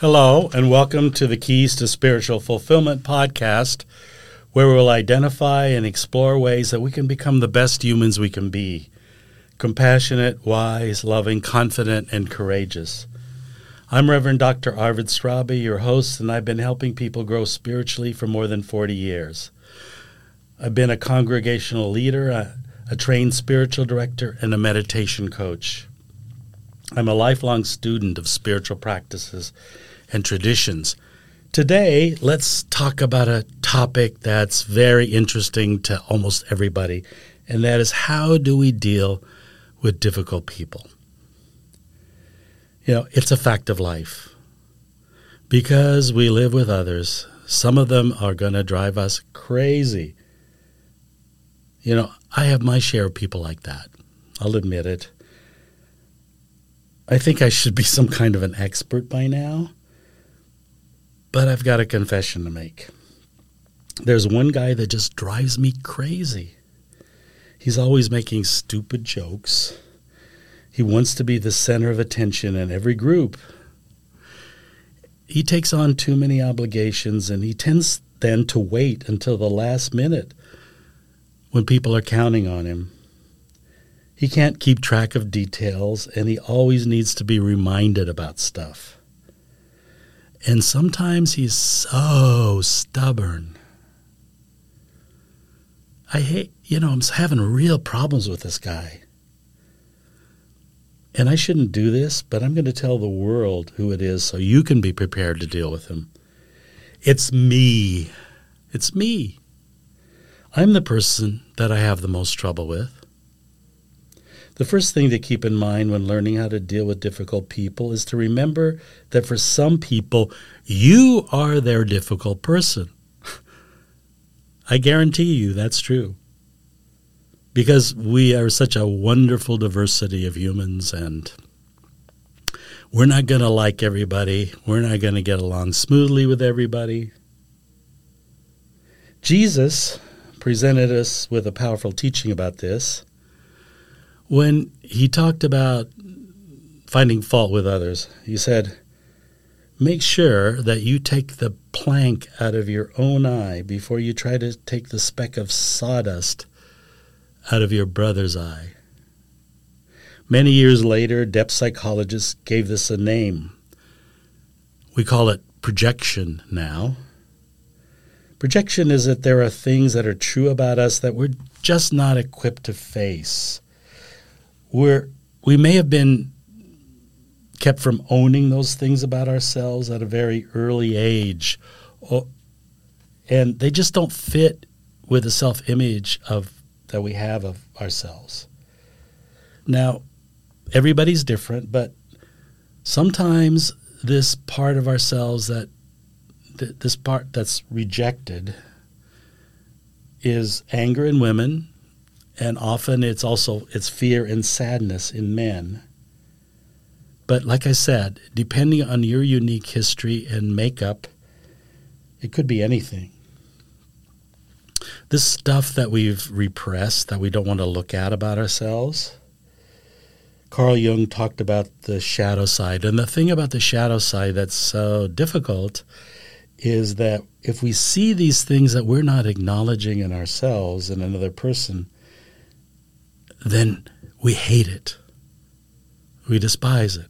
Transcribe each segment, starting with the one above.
Hello, and welcome to the Keys to Spiritual Fulfillment podcast, where we'll identify and explore ways that we can become the best humans we can be compassionate, wise, loving, confident, and courageous. I'm Reverend Dr. Arvid Straube, your host, and I've been helping people grow spiritually for more than 40 years. I've been a congregational leader, a, a trained spiritual director, and a meditation coach. I'm a lifelong student of spiritual practices and traditions. Today, let's talk about a topic that's very interesting to almost everybody, and that is how do we deal with difficult people? You know, it's a fact of life. Because we live with others, some of them are going to drive us crazy. You know, I have my share of people like that. I'll admit it. I think I should be some kind of an expert by now. But I've got a confession to make. There's one guy that just drives me crazy. He's always making stupid jokes. He wants to be the center of attention in every group. He takes on too many obligations and he tends then to wait until the last minute when people are counting on him. He can't keep track of details and he always needs to be reminded about stuff. And sometimes he's so stubborn. I hate, you know, I'm having real problems with this guy. And I shouldn't do this, but I'm going to tell the world who it is so you can be prepared to deal with him. It's me. It's me. I'm the person that I have the most trouble with. The first thing to keep in mind when learning how to deal with difficult people is to remember that for some people, you are their difficult person. I guarantee you that's true. Because we are such a wonderful diversity of humans, and we're not going to like everybody. We're not going to get along smoothly with everybody. Jesus presented us with a powerful teaching about this when he talked about finding fault with others, he said, Make sure that you take the plank out of your own eye before you try to take the speck of sawdust out of your brother's eye. Many years later, depth psychologists gave this a name. We call it projection now. Projection is that there are things that are true about us that we're just not equipped to face we're we may have been kept from owning those things about ourselves at a very early age, and they just don't fit with the self image of that we have of ourselves. Now, everybody's different, but sometimes this part of ourselves that th- this part that's rejected is anger in women and often it's also it's fear and sadness in men but like i said depending on your unique history and makeup it could be anything. This stuff that we've repressed that we don't want to look at about ourselves carl jung talked about the shadow side. And the thing about the shadow side that's so difficult is that if we see these things that we're not acknowledging in ourselves and another person then we hate it. We despise it.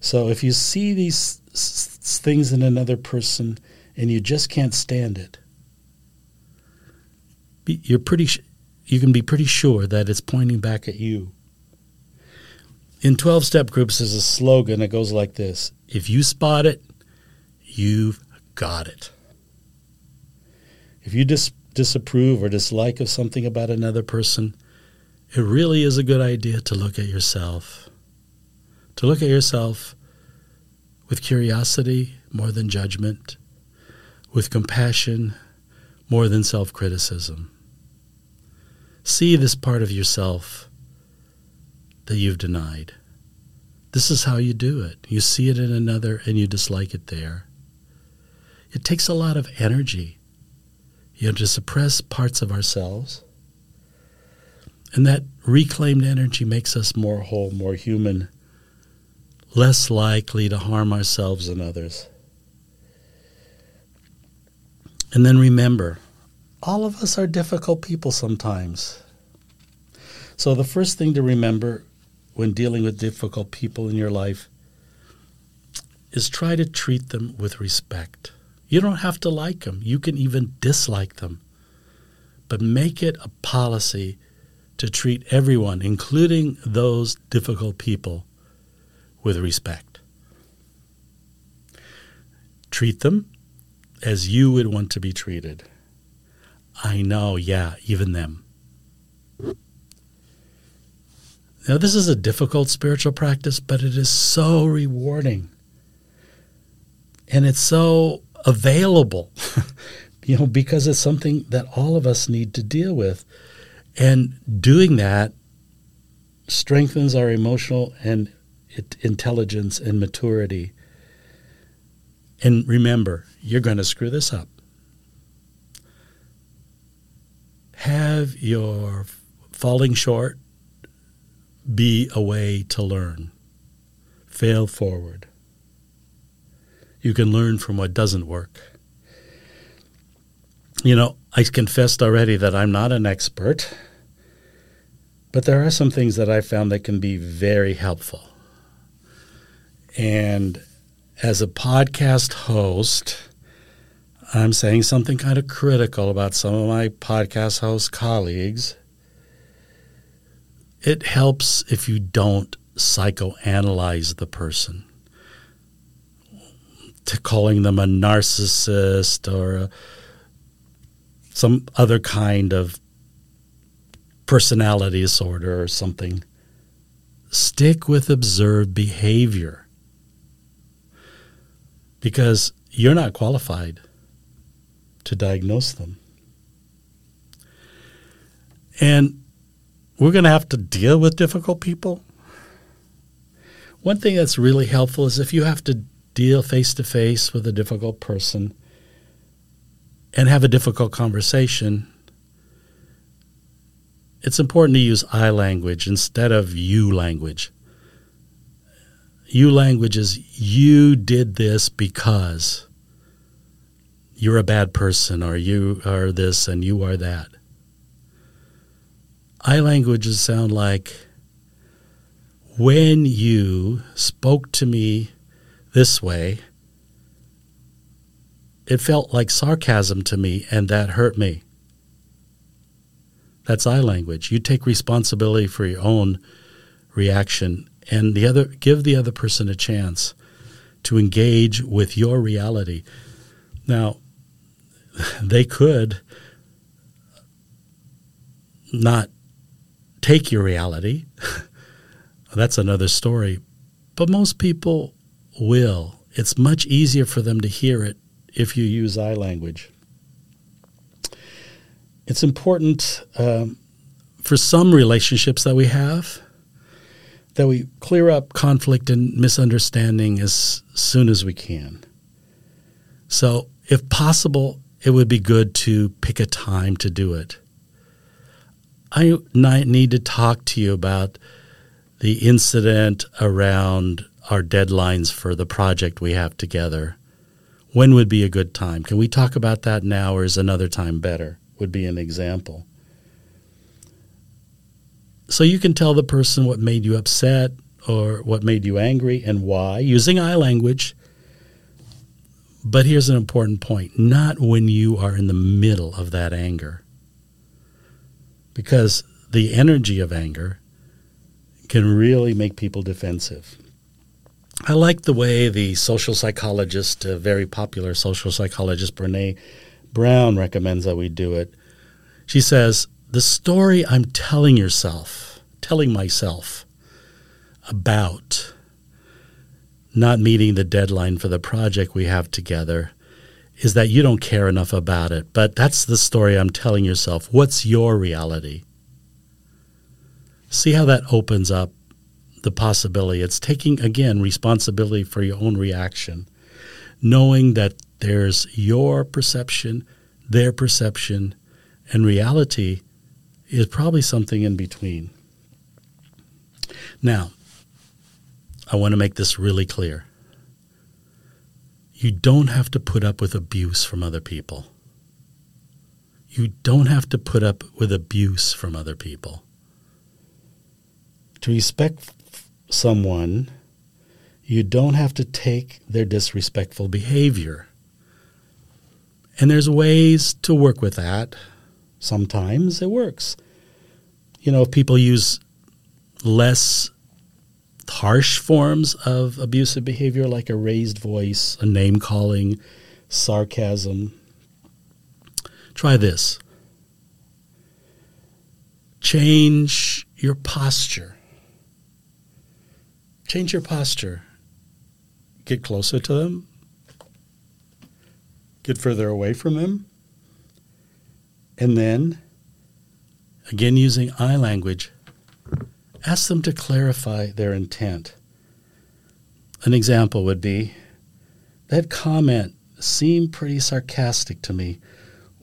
So if you see these things in another person and you just can't stand it, you're pretty you can be pretty sure that it's pointing back at you. In 12 step groups there's a slogan that goes like this. If you spot it, you've got it. If you dis- disapprove or dislike of something about another person, it really is a good idea to look at yourself. To look at yourself with curiosity more than judgment, with compassion more than self criticism. See this part of yourself that you've denied. This is how you do it. You see it in another and you dislike it there. It takes a lot of energy. You have to suppress parts of ourselves and that reclaimed energy makes us more whole, more human, less likely to harm ourselves and others. And then remember, all of us are difficult people sometimes. So, the first thing to remember when dealing with difficult people in your life is try to treat them with respect. You don't have to like them, you can even dislike them. But make it a policy to treat everyone, including those difficult people, with respect. Treat them as you would want to be treated. I know, yeah, even them. Now, this is a difficult spiritual practice, but it is so rewarding. And it's so available, you know, because it's something that all of us need to deal with. And doing that strengthens our emotional and intelligence and maturity. And remember, you're going to screw this up. Have your falling short be a way to learn. Fail forward. You can learn from what doesn't work. You know, I confessed already that I'm not an expert, but there are some things that I found that can be very helpful. And as a podcast host, I'm saying something kind of critical about some of my podcast host colleagues. It helps if you don't psychoanalyze the person. To calling them a narcissist or a, some other kind of personality disorder or something. Stick with observed behavior because you're not qualified to diagnose them. And we're going to have to deal with difficult people. One thing that's really helpful is if you have to deal face to face with a difficult person and have a difficult conversation, it's important to use I language instead of you language. You language is you did this because you're a bad person or you are this and you are that. I languages sound like when you spoke to me this way, it felt like sarcasm to me and that hurt me. That's I language. You take responsibility for your own reaction and the other give the other person a chance to engage with your reality. Now, they could not take your reality. That's another story. But most people will. It's much easier for them to hear it if you use I language. It's important um, for some relationships that we have that we clear up conflict and misunderstanding as soon as we can. So, if possible, it would be good to pick a time to do it. I need to talk to you about the incident around our deadlines for the project we have together. When would be a good time? Can we talk about that now, or is another time better? Would be an example. So you can tell the person what made you upset or what made you angry and why using I language. But here's an important point not when you are in the middle of that anger. Because the energy of anger can really make people defensive. I like the way the social psychologist, a very popular social psychologist, Brene Brown, recommends that we do it. She says, the story I'm telling yourself, telling myself about not meeting the deadline for the project we have together is that you don't care enough about it. But that's the story I'm telling yourself. What's your reality? See how that opens up the possibility. It's taking, again, responsibility for your own reaction, knowing that there's your perception, their perception, and reality is probably something in between. Now, I want to make this really clear. You don't have to put up with abuse from other people. You don't have to put up with abuse from other people. To respect someone, you don't have to take their disrespectful behavior. And there's ways to work with that. Sometimes it works. You know, if people use less harsh forms of abusive behavior, like a raised voice, a name calling, sarcasm, try this. Change your posture. Change your posture. Get closer to them. Get further away from them. And then, again using I language, ask them to clarify their intent. An example would be that comment seemed pretty sarcastic to me.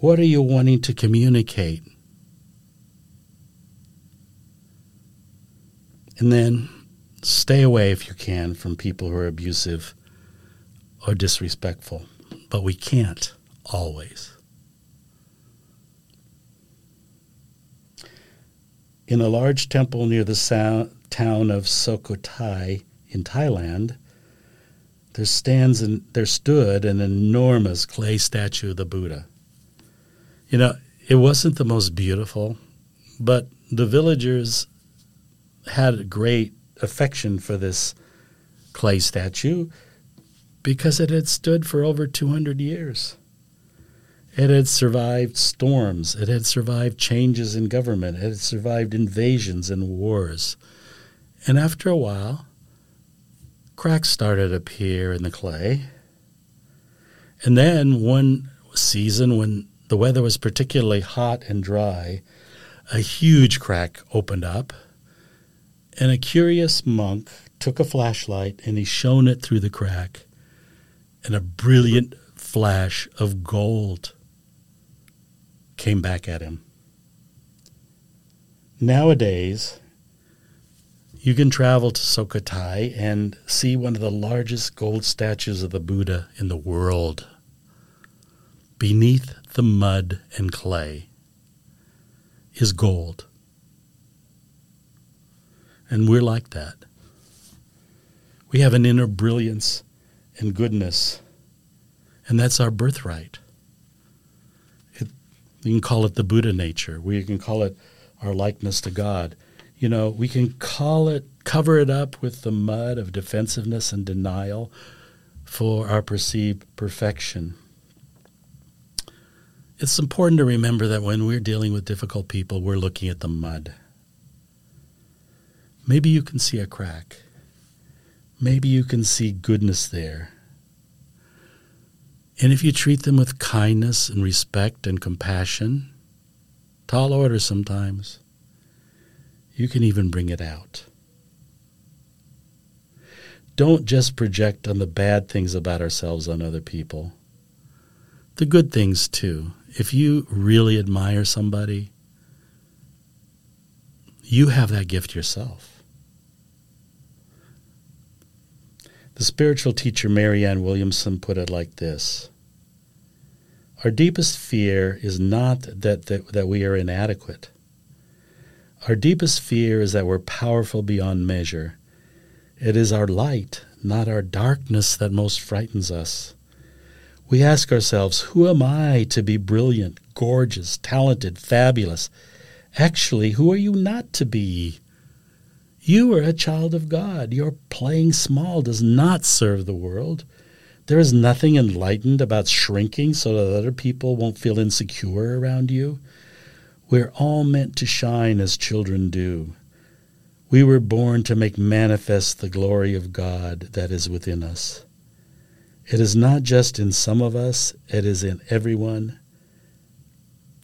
What are you wanting to communicate? And then stay away if you can from people who are abusive or disrespectful. But we can't always. In a large temple near the so- town of Sukhothai in Thailand, there stands and there stood an enormous clay statue of the Buddha. You know, it wasn't the most beautiful, but the villagers had great affection for this clay statue because it had stood for over 200 years. It had survived storms. It had survived changes in government. It had survived invasions and wars. And after a while, cracks started to appear in the clay. And then one season when the weather was particularly hot and dry, a huge crack opened up, and a curious monk took a flashlight and he shone it through the crack, and a brilliant flash of gold came back at him. Nowadays, you can travel to Sukhothai and see one of the largest gold statues of the Buddha in the world. Beneath the mud and clay is gold. And we're like that. We have an inner brilliance and goodness, and that's our birthright. You can call it the Buddha nature. We can call it our likeness to God. You know, we can call it, cover it up with the mud of defensiveness and denial for our perceived perfection. It's important to remember that when we're dealing with difficult people, we're looking at the mud. Maybe you can see a crack. Maybe you can see goodness there. And if you treat them with kindness and respect and compassion, tall order sometimes, you can even bring it out. Don't just project on the bad things about ourselves on other people. The good things too. If you really admire somebody, you have that gift yourself. The spiritual teacher Marianne Williamson put it like this Our deepest fear is not that, that, that we are inadequate. Our deepest fear is that we're powerful beyond measure. It is our light, not our darkness, that most frightens us. We ask ourselves, Who am I to be brilliant, gorgeous, talented, fabulous? Actually, who are you not to be? You are a child of God. Your playing small does not serve the world. There is nothing enlightened about shrinking so that other people won't feel insecure around you. We're all meant to shine as children do. We were born to make manifest the glory of God that is within us. It is not just in some of us, it is in everyone.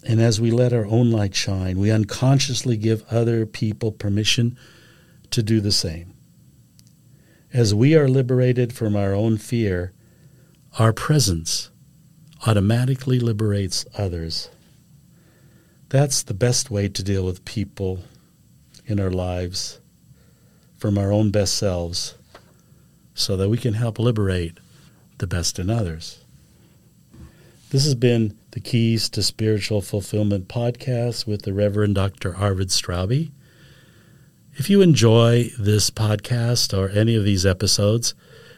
And as we let our own light shine, we unconsciously give other people permission to do the same. As we are liberated from our own fear, our presence automatically liberates others. That's the best way to deal with people in our lives from our own best selves so that we can help liberate the best in others. This has been the Keys to Spiritual Fulfillment podcast with the Reverend Dr. Arvid Straube. If you enjoy this podcast or any of these episodes,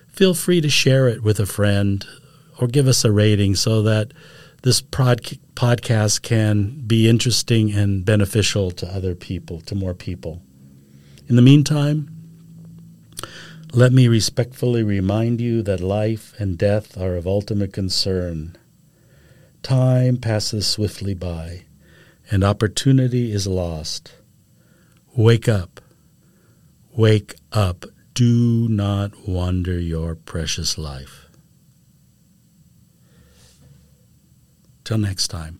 feel free to share it with a friend or give us a rating so that this prod- podcast can be interesting and beneficial to other people, to more people. In the meantime, let me respectfully remind you that life and death are of ultimate concern. Time passes swiftly by, and opportunity is lost. Wake up. Wake up. Do not wander your precious life. Till next time.